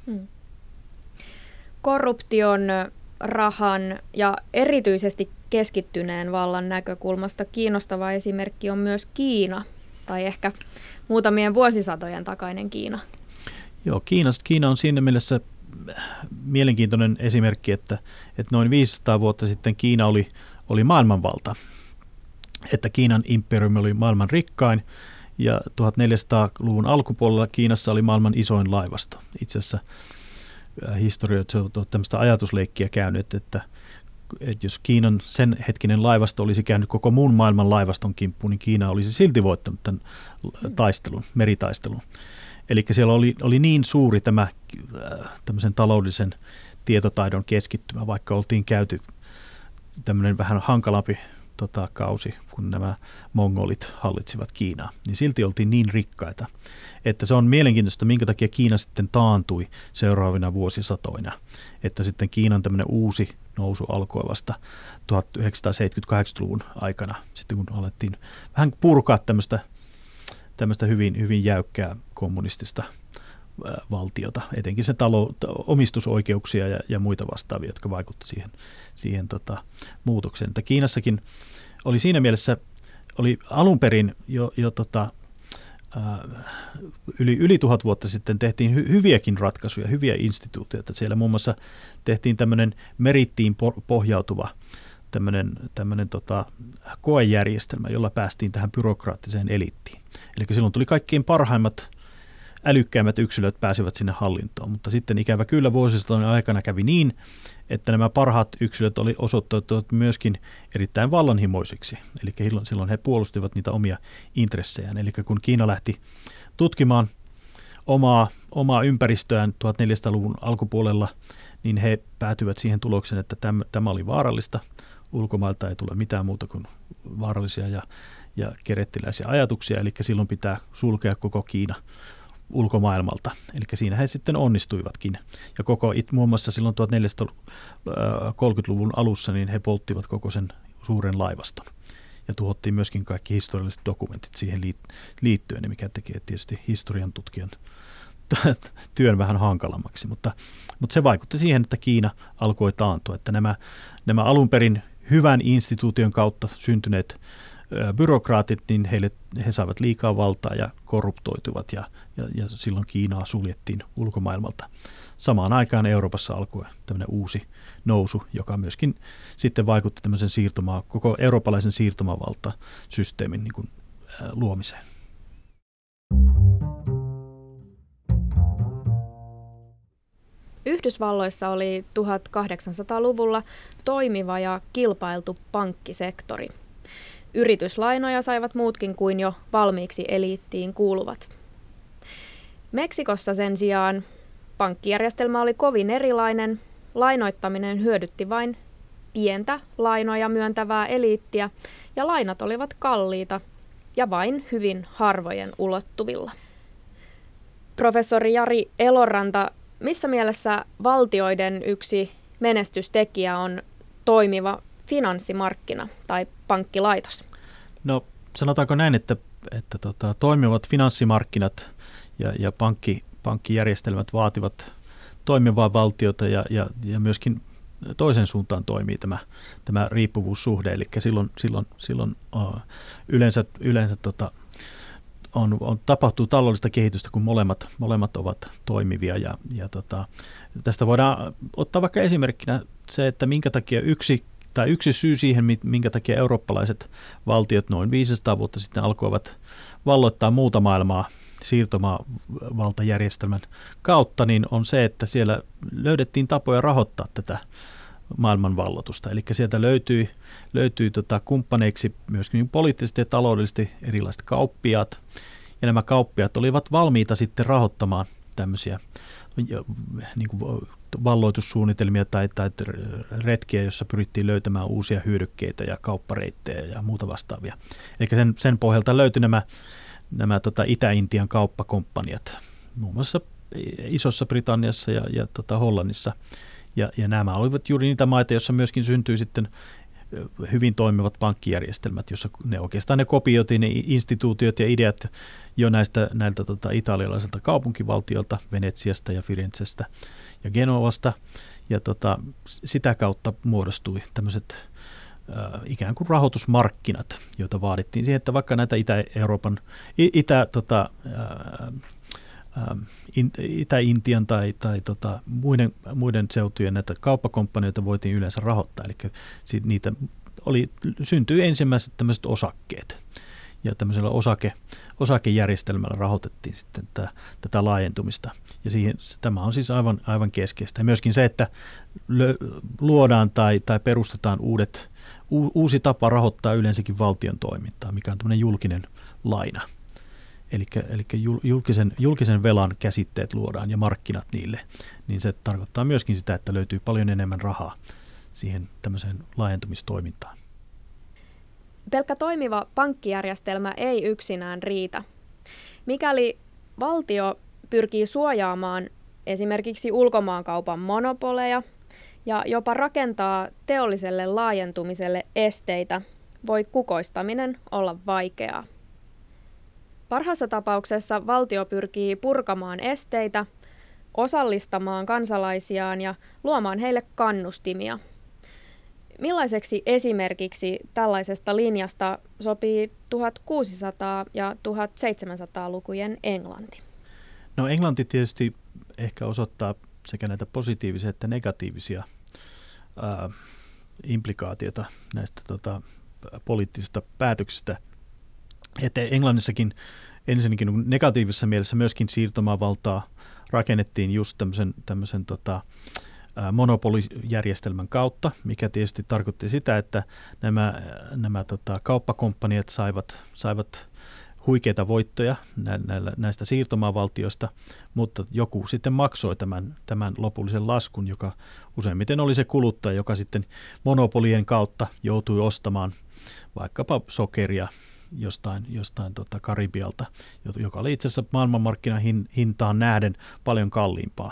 Hmm. Korruption, rahan ja erityisesti keskittyneen vallan näkökulmasta kiinnostava esimerkki on myös Kiina, tai ehkä muutamien vuosisatojen takainen Kiina. Joo, Kiina, Kiina on siinä mielessä mielenkiintoinen esimerkki, että, että noin 500 vuotta sitten Kiina oli, oli maailmanvalta. Että Kiinan imperiumi oli maailman rikkain ja 1400-luvun alkupuolella Kiinassa oli maailman isoin laivasto. Itse asiassa äh, historioitsijat ovat tämmöistä ajatusleikkiä käynyt, että, että jos Kiinan sen hetkinen laivasto olisi käynyt koko muun maailman laivaston kimppuun, niin Kiina olisi silti voittanut tämän taistelun, meritaistelun. Eli siellä oli, oli niin suuri tämä äh, tämmöisen taloudellisen tietotaidon keskittymä, vaikka oltiin käyty tämmöinen vähän hankalampi tota, kausi, kun nämä mongolit hallitsivat Kiinaa, niin silti oltiin niin rikkaita, että se on mielenkiintoista, minkä takia Kiina sitten taantui seuraavina vuosisatoina, että sitten Kiinan tämmöinen uusi nousu alkoi vasta 1978-luvun aikana, sitten kun alettiin vähän purkaa tämmöistä tämmöistä hyvin, hyvin jäykkää kommunistista valtiota, etenkin sen talo, omistusoikeuksia ja, ja muita vastaavia, jotka vaikuttivat siihen, siihen tota, muutokseen. Että Kiinassakin oli siinä mielessä, oli alun perin jo, jo tota, yli, yli tuhat vuotta sitten tehtiin hy, hyviäkin ratkaisuja, hyviä instituutioita. Siellä muun muassa tehtiin tämmöinen merittiin pohjautuva tämmöinen, tämmöinen tota, koejärjestelmä, jolla päästiin tähän byrokraattiseen eliittiin. Eli silloin tuli kaikkein parhaimmat älykkäimmät yksilöt pääsivät sinne hallintoon, mutta sitten ikävä kyllä vuosisatojen aikana kävi niin, että nämä parhaat yksilöt oli osoittautuneet myöskin erittäin vallanhimoisiksi. Eli silloin he puolustivat niitä omia intressejään. Eli kun Kiina lähti tutkimaan omaa, omaa ympäristöään 1400-luvun alkupuolella, niin he päätyivät siihen tulokseen, että tämä, tämä oli vaarallista. Ulkomailta ei tule mitään muuta kuin vaarallisia ja, ja kerettiläisiä ajatuksia, eli silloin pitää sulkea koko Kiina ulkomaailmalta. Eli siinä he sitten onnistuivatkin. Ja koko, muun muassa silloin 1430-luvun alussa, niin he polttivat koko sen suuren laivaston. Ja tuhottiin myöskin kaikki historialliset dokumentit siihen liittyen, mikä tekee tietysti historian tutkijan työn vähän hankalammaksi. Mutta, mutta se vaikutti siihen, että Kiina alkoi taantua, että nämä, nämä alun perin hyvän instituution kautta syntyneet byrokraatit, niin heille, he saivat liikaa valtaa ja korruptoituvat ja, ja, ja silloin Kiinaa suljettiin ulkomaailmalta. Samaan aikaan Euroopassa alkoi tämmöinen uusi nousu, joka myöskin sitten vaikutti tämmöisen siirtomaa, koko eurooppalaisen siirtomavalta-systeemin niin kuin, ää, luomiseen. Yhdysvalloissa oli 1800-luvulla toimiva ja kilpailtu pankkisektori. Yrityslainoja saivat muutkin kuin jo valmiiksi eliittiin kuuluvat. Meksikossa sen sijaan pankkijärjestelmä oli kovin erilainen. Lainoittaminen hyödytti vain pientä lainoja myöntävää eliittiä ja lainat olivat kalliita ja vain hyvin harvojen ulottuvilla. Professori Jari Eloranta, missä mielessä valtioiden yksi menestystekijä on toimiva finanssimarkkina tai pankkilaitos? No sanotaanko näin, että, että tota, toimivat finanssimarkkinat ja, ja pankki, pankkijärjestelmät vaativat toimivaa valtiota ja, ja, ja myöskin toisen suuntaan toimii tämä, tämä riippuvuussuhde. Eli silloin, silloin, silloin uh, yleensä, yleensä tota, on, on, tapahtuu taloudellista kehitystä, kun molemmat, molemmat ovat toimivia. Ja, ja tota, tästä voidaan ottaa vaikka esimerkkinä se, että minkä takia yksi tai yksi syy siihen, minkä takia eurooppalaiset valtiot noin 500 vuotta sitten alkoivat valloittaa muuta maailmaa siirtomavaltajärjestelmän kautta, niin on se, että siellä löydettiin tapoja rahoittaa tätä maailmanvallotusta. Eli sieltä löytyi, löytyi tota kumppaneiksi myöskin poliittisesti ja taloudellisesti erilaiset kauppiaat. Ja nämä kauppiaat olivat valmiita sitten rahoittamaan tämmöisiä niin kuin valloitussuunnitelmia tai, tai retkiä, jossa pyrittiin löytämään uusia hyödykkeitä ja kauppareittejä ja muuta vastaavia. Eli sen, sen pohjalta löytyi nämä, nämä tota Itä-Intian kauppakomppaniat, muun muassa Isossa Britanniassa ja, ja tota Hollannissa. Ja, ja nämä olivat juuri niitä maita, joissa myöskin syntyi sitten hyvin toimivat pankkijärjestelmät, jossa ne oikeastaan ne kopioitiin ne instituutiot ja ideat jo näistä näiltä tota, italialaiselta kaupunkivaltiolta, Venetsiasta ja Firenzestä ja Genovasta. Ja tota, sitä kautta muodostui tämmöiset äh, ikään kuin rahoitusmarkkinat, joita vaadittiin siihen, että vaikka näitä Itä-Euroopan, Itä, tota, äh, Itä-Intian tai, tai tota, muiden, muiden seutujen näitä kauppakomppanijoita voitiin yleensä rahoittaa. Eli niitä oli, syntyi ensimmäiset tämmöiset osakkeet. Ja tämmöisellä osake, osakejärjestelmällä rahoitettiin sitten tätä, tätä laajentumista. Ja siihen, tämä on siis aivan, aivan keskeistä. Ja myöskin se, että luodaan tai, tai perustetaan uudet, u, uusi tapa rahoittaa yleensäkin valtion toimintaa, mikä on tämmöinen julkinen laina – eli, eli julkisen, julkisen velan käsitteet luodaan ja markkinat niille, niin se tarkoittaa myöskin sitä, että löytyy paljon enemmän rahaa siihen tämmöiseen laajentumistoimintaan. Pelkkä toimiva pankkijärjestelmä ei yksinään riitä. Mikäli valtio pyrkii suojaamaan esimerkiksi ulkomaankaupan monopoleja ja jopa rakentaa teolliselle laajentumiselle esteitä, voi kukoistaminen olla vaikeaa. Parhaassa tapauksessa valtio pyrkii purkamaan esteitä, osallistamaan kansalaisiaan ja luomaan heille kannustimia. Millaiseksi esimerkiksi tällaisesta linjasta sopii 1600- ja 1700-lukujen Englanti? No Englanti tietysti ehkä osoittaa sekä näitä positiivisia että negatiivisia ää, implikaatioita näistä tota, poliittisista päätöksistä – että Englannissakin ensinnäkin negatiivisessa mielessä myöskin siirtomaavaltaa rakennettiin just tämmöisen, tämmöisen tota, monopolijärjestelmän kautta, mikä tietysti tarkoitti sitä, että nämä, nämä tota, kauppakomppaniat saivat, saivat huikeita voittoja näillä, näistä siirtomaavaltioista, mutta joku sitten maksoi tämän, tämän lopullisen laskun, joka useimmiten oli se kuluttaja, joka sitten monopolien kautta joutui ostamaan vaikkapa sokeria jostain, jostain tota Karibialta, joka oli itse asiassa maailmanmarkkinahintaan nähden paljon kalliimpaa.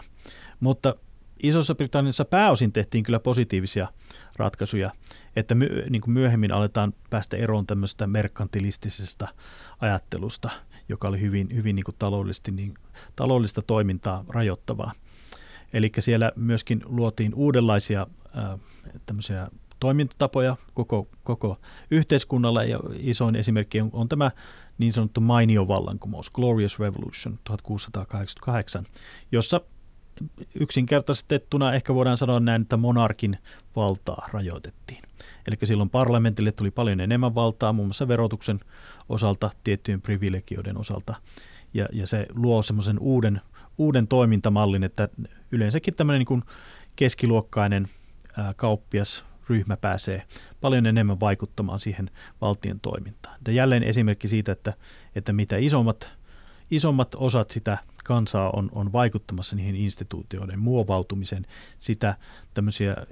Mutta Isossa Britanniassa pääosin tehtiin kyllä positiivisia ratkaisuja, että my, niin kuin myöhemmin aletaan päästä eroon tämmöistä merkantilistisesta ajattelusta, joka oli hyvin, hyvin niin kuin taloudellisesti, niin, taloudellista toimintaa rajoittavaa. Eli siellä myöskin luotiin uudenlaisia äh, tämmöisiä toimintatapoja koko, koko yhteiskunnalle ja isoin esimerkki on, on tämä niin sanottu mainio vallankumous, Glorious Revolution 1688, jossa yksinkertaistettuna ehkä voidaan sanoa näin, että monarkin valtaa rajoitettiin. Eli silloin parlamentille tuli paljon enemmän valtaa, muun muassa verotuksen osalta, tiettyjen privilegioiden osalta. Ja, ja se luo semmoisen uuden, uuden toimintamallin, että yleensäkin tämmöinen niin kuin keskiluokkainen ää, kauppias ryhmä pääsee paljon enemmän vaikuttamaan siihen valtion toimintaan. Ja jälleen esimerkki siitä, että, että mitä isommat, isommat osat sitä kansaa on, on vaikuttamassa niihin instituutioiden muovautumiseen, sitä,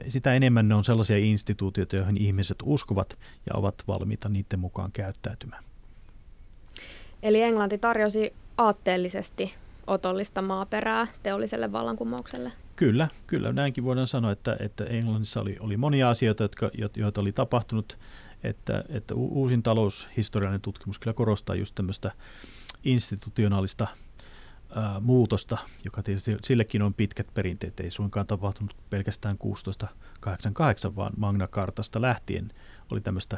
sitä enemmän ne on sellaisia instituutioita, joihin ihmiset uskovat ja ovat valmiita niiden mukaan käyttäytymään. Eli Englanti tarjosi aatteellisesti otollista maaperää teolliselle vallankumoukselle? Kyllä, kyllä. Näinkin voidaan sanoa, että, että Englannissa oli, oli monia asioita, jotka, joita oli tapahtunut, että, että uusin taloushistoriallinen tutkimus kyllä korostaa just tämmöistä institutionaalista ää, muutosta, joka tietysti sillekin on pitkät perinteet, ei suinkaan tapahtunut pelkästään 1688, vaan Magna Cartasta lähtien oli tämmöistä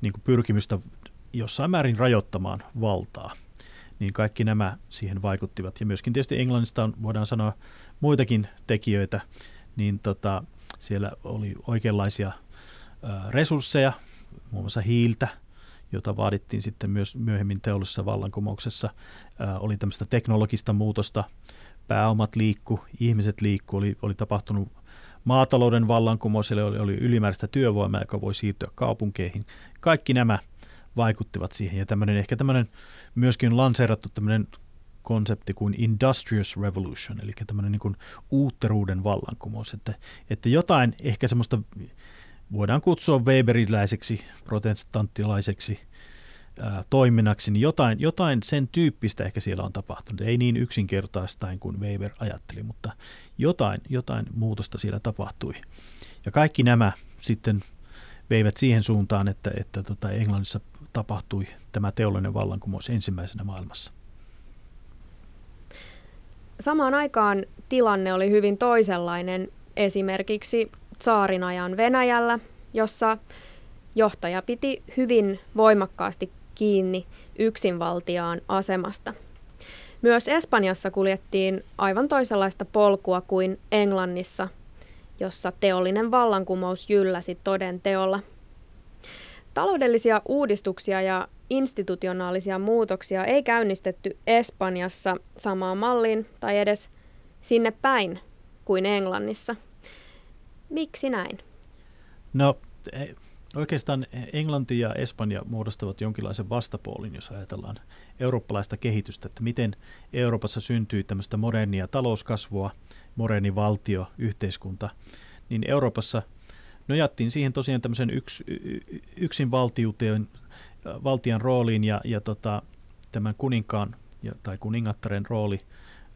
niin pyrkimystä jossain määrin rajoittamaan valtaa – niin kaikki nämä siihen vaikuttivat. Ja myöskin tietysti Englannista on, voidaan sanoa muitakin tekijöitä, niin tota, siellä oli oikeanlaisia ä, resursseja, muun muassa hiiltä, jota vaadittiin sitten myös myöhemmin teollisessa vallankumouksessa. Ä, oli tämmöistä teknologista muutosta, pääomat liikku, ihmiset liikku, oli, oli tapahtunut maatalouden vallankumous, eli oli, oli ylimääräistä työvoimaa, joka voi siirtyä kaupunkeihin. Kaikki nämä vaikuttivat siihen. Ja tämmöinen, ehkä tämmöinen myöskin lanseerattu tämmöinen konsepti kuin Industrious Revolution, eli tämmöinen niin kuin uutteruuden vallankumous, että, että jotain ehkä semmoista voidaan kutsua Weberiläiseksi, protestanttilaiseksi ää, toiminnaksi, niin jotain, jotain sen tyyppistä ehkä siellä on tapahtunut. Ei niin yksinkertaistain kuin Weber ajatteli, mutta jotain, jotain muutosta siellä tapahtui. Ja kaikki nämä sitten veivät siihen suuntaan, että, että tota Englannissa tapahtui tämä teollinen vallankumous ensimmäisenä maailmassa. Samaan aikaan tilanne oli hyvin toisenlainen esimerkiksi saarin ajan Venäjällä, jossa johtaja piti hyvin voimakkaasti kiinni yksinvaltiaan asemasta. Myös Espanjassa kuljettiin aivan toisenlaista polkua kuin Englannissa, jossa teollinen vallankumous jylläsi toden teolla – Taloudellisia uudistuksia ja institutionaalisia muutoksia ei käynnistetty Espanjassa samaan malliin tai edes sinne päin kuin Englannissa. Miksi näin? No e, oikeastaan Englanti ja Espanja muodostavat jonkinlaisen vastapuolin, jos ajatellaan eurooppalaista kehitystä, että miten Euroopassa syntyy tämmöistä modernia talouskasvua, moderni valtio, yhteiskunta, niin Euroopassa – nojattiin siihen tosiaan tämmöisen yks, yksin valtiuteen, valtian rooliin ja, ja tota, tämän kuninkaan ja, tai kuningattaren rooli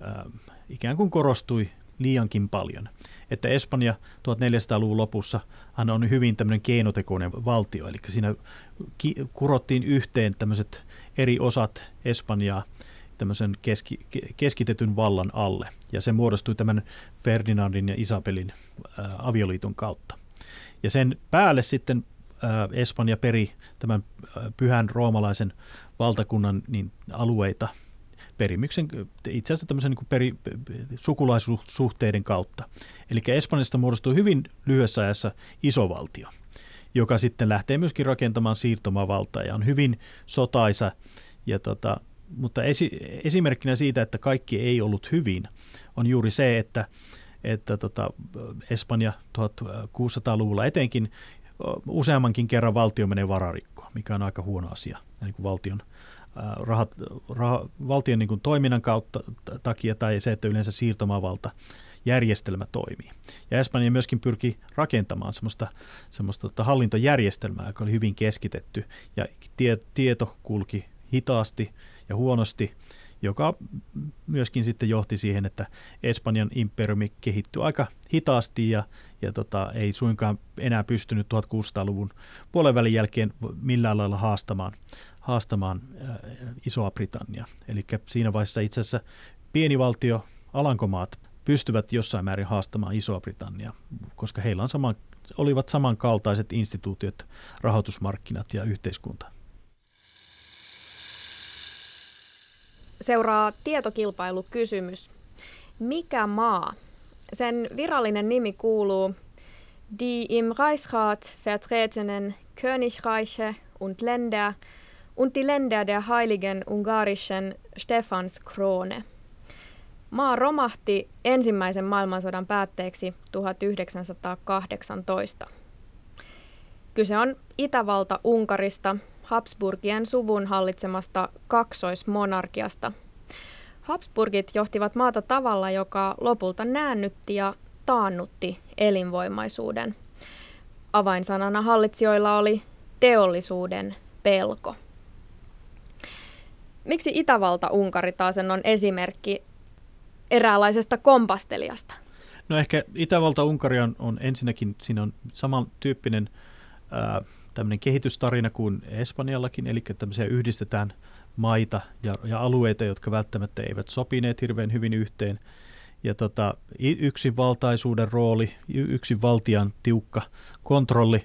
ää, ikään kuin korostui liiankin paljon. Että Espanja 1400-luvun lopussa hän on hyvin tämmöinen keinotekoinen valtio, eli siinä ki- kurottiin yhteen tämmöiset eri osat Espanjaa tämmöisen keski, keskitetyn vallan alle, ja se muodostui tämän Ferdinandin ja Isabelin ää, avioliiton kautta. Ja sen päälle sitten Espanja peri tämän pyhän roomalaisen valtakunnan niin, alueita perimyksen, itse asiassa tämmöisen niin peri, sukulaisuhteiden kautta. Eli Espanjasta muodostuu hyvin lyhyessä ajassa iso valtio, joka sitten lähtee myöskin rakentamaan siirtomavaltaa ja on hyvin sotaisa. Ja tota, mutta esi, esimerkkinä siitä, että kaikki ei ollut hyvin, on juuri se, että että tota, Espanja 1600-luvulla etenkin useammankin kerran valtio menee vararikkoon, mikä on aika huono asia. Niin kuin valtion, rahat, rah, valtion niin kuin toiminnan kautta takia tai se, että yleensä siirtomaavalta järjestelmä toimii. Ja Espanja myöskin pyrki rakentamaan semmoista, semmoista tota hallintojärjestelmää, joka oli hyvin keskitetty. Ja tie, tieto kulki hitaasti ja huonosti joka myöskin sitten johti siihen, että Espanjan imperiumi kehittyi aika hitaasti ja, ja tota, ei suinkaan enää pystynyt 1600-luvun puolen välin jälkeen millään lailla haastamaan, haastamaan äh, Isoa Britannia. Eli siinä vaiheessa itse asiassa pieni valtio Alankomaat pystyvät jossain määrin haastamaan Isoa Britannia, koska heillä on sama, olivat samankaltaiset instituutiot, rahoitusmarkkinat ja yhteiskunta. Seuraa tietokilpailukysymys. Mikä maa? Sen virallinen nimi kuuluu Die im Reichsrat vertretenen Königreiche und Länder und die Länder der heiligen ungarischen Stefanskrone. Maa romahti ensimmäisen maailmansodan päätteeksi 1918. Kyse on Itävalta Unkarista, Habsburgien suvun hallitsemasta kaksoismonarkiasta. Habsburgit johtivat maata tavalla, joka lopulta näännytti ja taannutti elinvoimaisuuden. Avainsanana hallitsijoilla oli teollisuuden pelko. Miksi Itävalta-Unkari taas on esimerkki eräänlaisesta kompasteliasta? No ehkä Itävalta-Unkari on, on ensinnäkin, siinä on samantyyppinen ää, tämmöinen kehitystarina kuin Espanjallakin, eli tämmöisiä yhdistetään maita ja, ja alueita, jotka välttämättä eivät sopineet hirveän hyvin yhteen. Ja tota, yksinvaltaisuuden rooli, yksinvaltian tiukka kontrolli,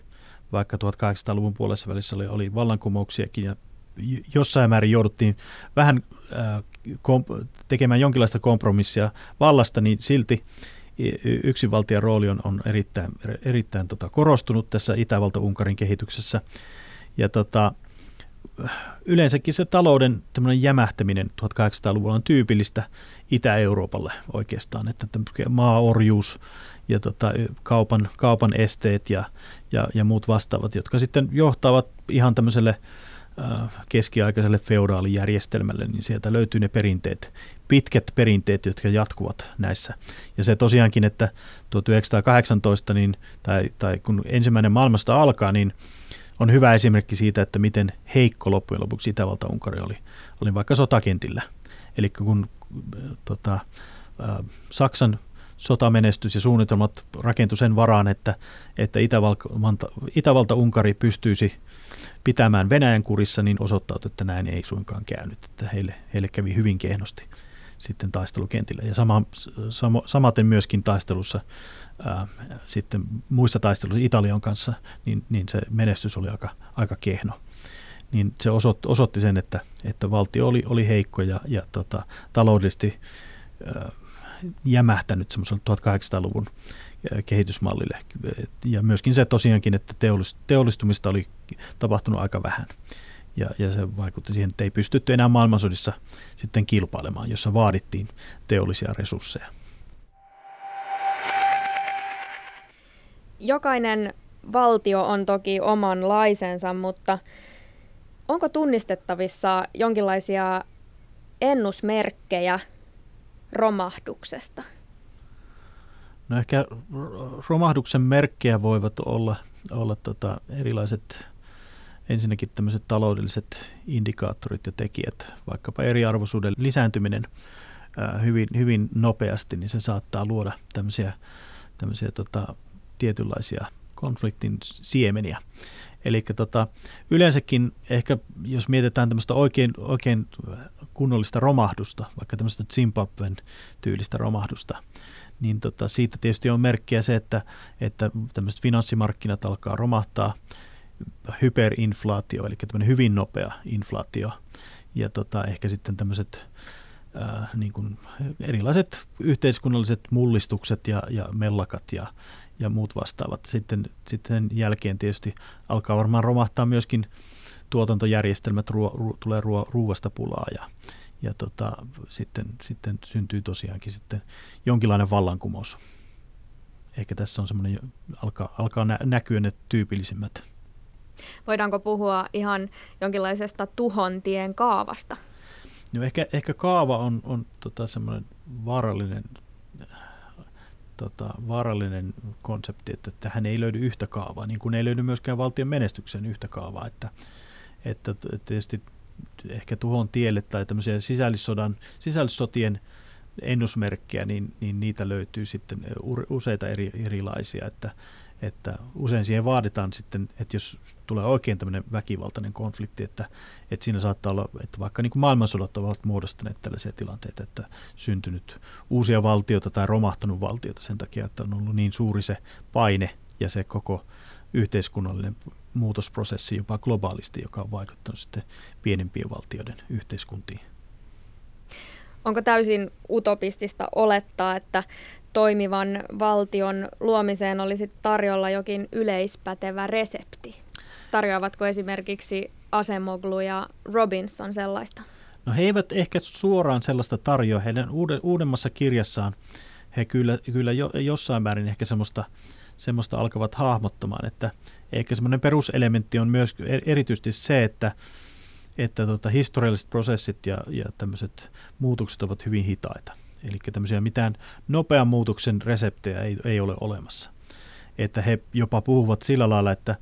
vaikka 1800-luvun puolessa välissä oli, oli vallankumouksiakin ja jossain määrin jouduttiin vähän äh, tekemään jonkinlaista kompromissia vallasta, niin silti yksinvaltian rooli on, on erittäin, erittäin tota, korostunut tässä Itävalta-Unkarin kehityksessä. Ja tota, yleensäkin se talouden jämähtäminen 1800-luvulla on tyypillistä Itä-Euroopalle oikeastaan, että maaorjuus ja tota, kaupan, kaupan esteet ja, ja, ja muut vastaavat, jotka sitten johtavat ihan tämmöiselle keskiaikaiselle feudaalijärjestelmälle, niin sieltä löytyy ne perinteet, pitkät perinteet, jotka jatkuvat näissä. Ja se tosiaankin, että 1918, niin, tai, tai kun ensimmäinen maailmasta alkaa, niin on hyvä esimerkki siitä, että miten heikko loppujen lopuksi Itävalta-Unkari oli, oli vaikka sotakentillä. Eli kun tota, äh, Saksan sotamenestys ja suunnitelmat rakentui sen varaan, että, että Itävalta, Itävalta-Unkari pystyisi pitämään Venäjän kurissa, niin osoittautui, että näin ei suinkaan käynyt, että heille, heille kävi hyvin kehnosti sitten taistelukentillä. Ja sama, sama, samaten myöskin taistelussa, ää, sitten muissa taisteluissa Italian kanssa, niin, niin se menestys oli aika, aika kehno. Niin se osoitti, osoitti sen, että, että valtio oli, oli heikko ja, ja tota, taloudellisesti ää, jämähtänyt semmoisella 1800-luvun kehitysmallille. Ja myöskin se tosiaankin, että teollistumista oli tapahtunut aika vähän. Ja, ja se vaikutti siihen, että ei pystytty enää maailmansodissa sitten kilpailemaan, jossa vaadittiin teollisia resursseja. Jokainen valtio on toki omanlaisensa, mutta onko tunnistettavissa jonkinlaisia ennusmerkkejä romahduksesta? No ehkä romahduksen merkkejä voivat olla, olla tota erilaiset ensinnäkin tämmöiset taloudelliset indikaattorit ja tekijät, vaikkapa eriarvoisuuden lisääntyminen ää, hyvin, hyvin nopeasti, niin se saattaa luoda tämmöisiä, tämmöisiä tota, tietynlaisia konfliktin siemeniä. Eli tota, yleensäkin ehkä, jos mietitään tämmöistä oikein, oikein kunnollista romahdusta, vaikka tämmöistä Zimbabwen tyylistä romahdusta, niin tota, siitä tietysti on merkkiä se, että, että tämmöiset finanssimarkkinat alkaa romahtaa, hyperinflaatio, eli tämmöinen hyvin nopea inflaatio, ja tota, ehkä sitten tämmöiset niin kuin erilaiset yhteiskunnalliset mullistukset ja, ja mellakat ja, ja muut vastaavat. Sitten, sitten jälkeen tietysti alkaa varmaan romahtaa myöskin tuotantojärjestelmät, ruo, ruo, tulee ruo, ruuasta pulaa ja, ja tota, sitten, sitten syntyy tosiaankin sitten jonkinlainen vallankumous. Ehkä tässä on semmoinen, alkaa, alkaa näkyä ne tyypillisimmät. Voidaanko puhua ihan jonkinlaisesta tuhontien kaavasta? No ehkä, ehkä kaava on, on tota semmoinen vaarallinen, tota, vaarallinen konsepti, että tähän ei löydy yhtä kaavaa, niin kuin ei löydy myöskään valtion menestyksen yhtä kaavaa. Että, että tietysti ehkä tuhon tielle tai tämmöisiä sisällissodan, sisällissotien ennusmerkkejä, niin, niin niitä löytyy sitten useita eri, erilaisia, että, että usein siihen vaaditaan sitten, että jos tulee oikein tämmöinen väkivaltainen konflikti, että, että siinä saattaa olla, että vaikka niin kuin maailmansodat ovat muodostaneet tällaisia tilanteita, että syntynyt uusia valtioita tai romahtanut valtiota sen takia, että on ollut niin suuri se paine ja se koko yhteiskunnallinen muutosprosessi jopa globaalisti, joka on vaikuttanut sitten pienempien valtioiden yhteiskuntiin. Onko täysin utopistista olettaa, että toimivan valtion luomiseen olisi tarjolla jokin yleispätevä resepti? Tarjoavatko esimerkiksi Asemoglu ja Robinson sellaista? No he eivät ehkä suoraan sellaista tarjoa. Heidän uudemmassa kirjassaan he kyllä, kyllä jo, jossain määrin ehkä semmoista, semmoista alkavat hahmottamaan, että ehkä semmoinen peruselementti on myös erityisesti se, että, että tota, historialliset prosessit ja, ja tämmöiset muutokset ovat hyvin hitaita. Eli tämmöisiä mitään nopean muutoksen reseptejä ei, ei ole olemassa. Että he jopa puhuvat sillä lailla, että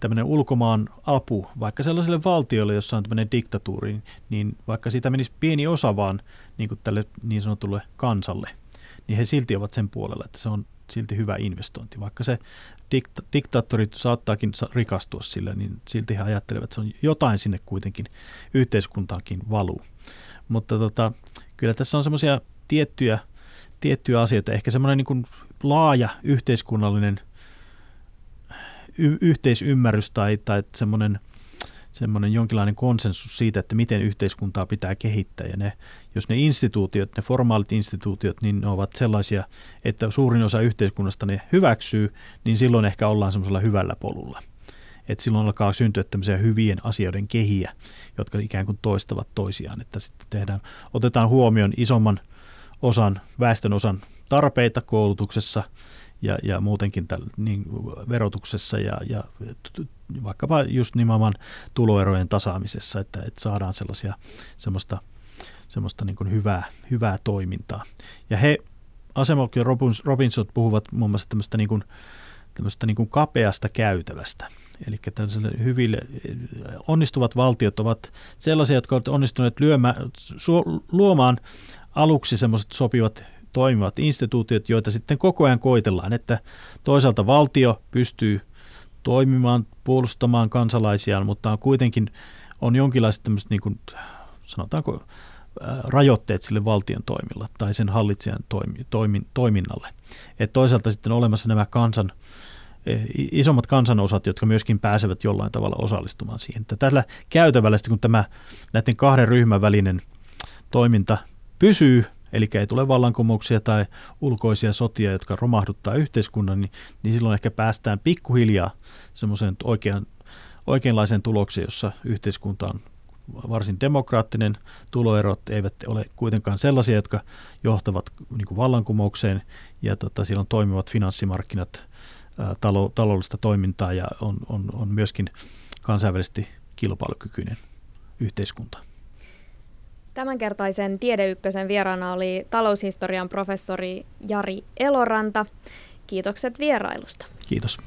tämmöinen ulkomaan apu, vaikka sellaiselle valtiolle, jossa on tämmöinen diktatuuri, niin vaikka siitä menisi pieni osa vaan niin kuin tälle niin sanotulle kansalle, niin he silti ovat sen puolella, että se on silti hyvä investointi. Vaikka se dikta- diktaattori saattaakin rikastua sillä, niin silti he ajattelevat, että se on jotain sinne kuitenkin yhteiskuntaankin valuu. Mutta tota, kyllä tässä on semmoisia tiettyjä, tiettyjä asioita, ehkä semmoinen niin kuin laaja yhteiskunnallinen y- yhteisymmärrys tai, tai semmoinen, semmoinen jonkinlainen konsensus siitä, että miten yhteiskuntaa pitää kehittää. Ja ne, jos ne instituutiot, ne formaalit instituutiot, niin ne ovat sellaisia, että suurin osa yhteiskunnasta ne hyväksyy, niin silloin ehkä ollaan semmoisella hyvällä polulla. Että silloin alkaa syntyä tämmöisiä hyvien asioiden kehiä, jotka ikään kuin toistavat toisiaan. Että sitten tehdään, otetaan huomioon isomman osan, väestön osan tarpeita koulutuksessa ja, ja muutenkin täl, niin, verotuksessa ja, ja vaikkapa just nimenomaan tuloerojen tasaamisessa, että, että saadaan sellaisia, semmoista, semmoista niin hyvää, hyvää toimintaa. Ja he, Asemok ja Robinson puhuvat muun muassa tämmöistä niin kuin, tämmöistä niin kuin kapeasta käytävästä. Eli hyville onnistuvat valtiot ovat sellaisia, jotka ovat onnistuneet lyömään, su, luomaan aluksi semmoiset sopivat toimivat instituutiot, joita sitten koko ajan koitellaan, että toisaalta valtio pystyy toimimaan, puolustamaan kansalaisiaan, mutta on kuitenkin on jonkinlaiset tämmöiset niin kuin, sanotaanko rajoitteet sille valtion toimilla tai sen hallitsijan toimi, toimi, toiminnalle. Et toisaalta sitten on olemassa nämä kansan, e, isommat kansanosat, jotka myöskin pääsevät jollain tavalla osallistumaan siihen. Että tällä käytävällä, kun tämä näiden kahden ryhmän välinen toiminta pysyy, eli ei tule vallankumouksia tai ulkoisia sotia, jotka romahduttaa yhteiskunnan, niin, niin silloin ehkä päästään pikkuhiljaa semmoiseen oikean, oikeanlaiseen tulokseen, jossa yhteiskunta on varsin demokraattinen, tuloerot eivät ole kuitenkaan sellaisia, jotka johtavat niin vallankumoukseen, ja tota, siellä on toimivat finanssimarkkinat, ää, talo, taloudellista toimintaa ja on, on, on myöskin kansainvälisesti kilpailukykyinen yhteiskunta. Tämänkertaisen Tiedeykkösen vieraana oli taloushistorian professori Jari Eloranta. Kiitokset vierailusta. Kiitos.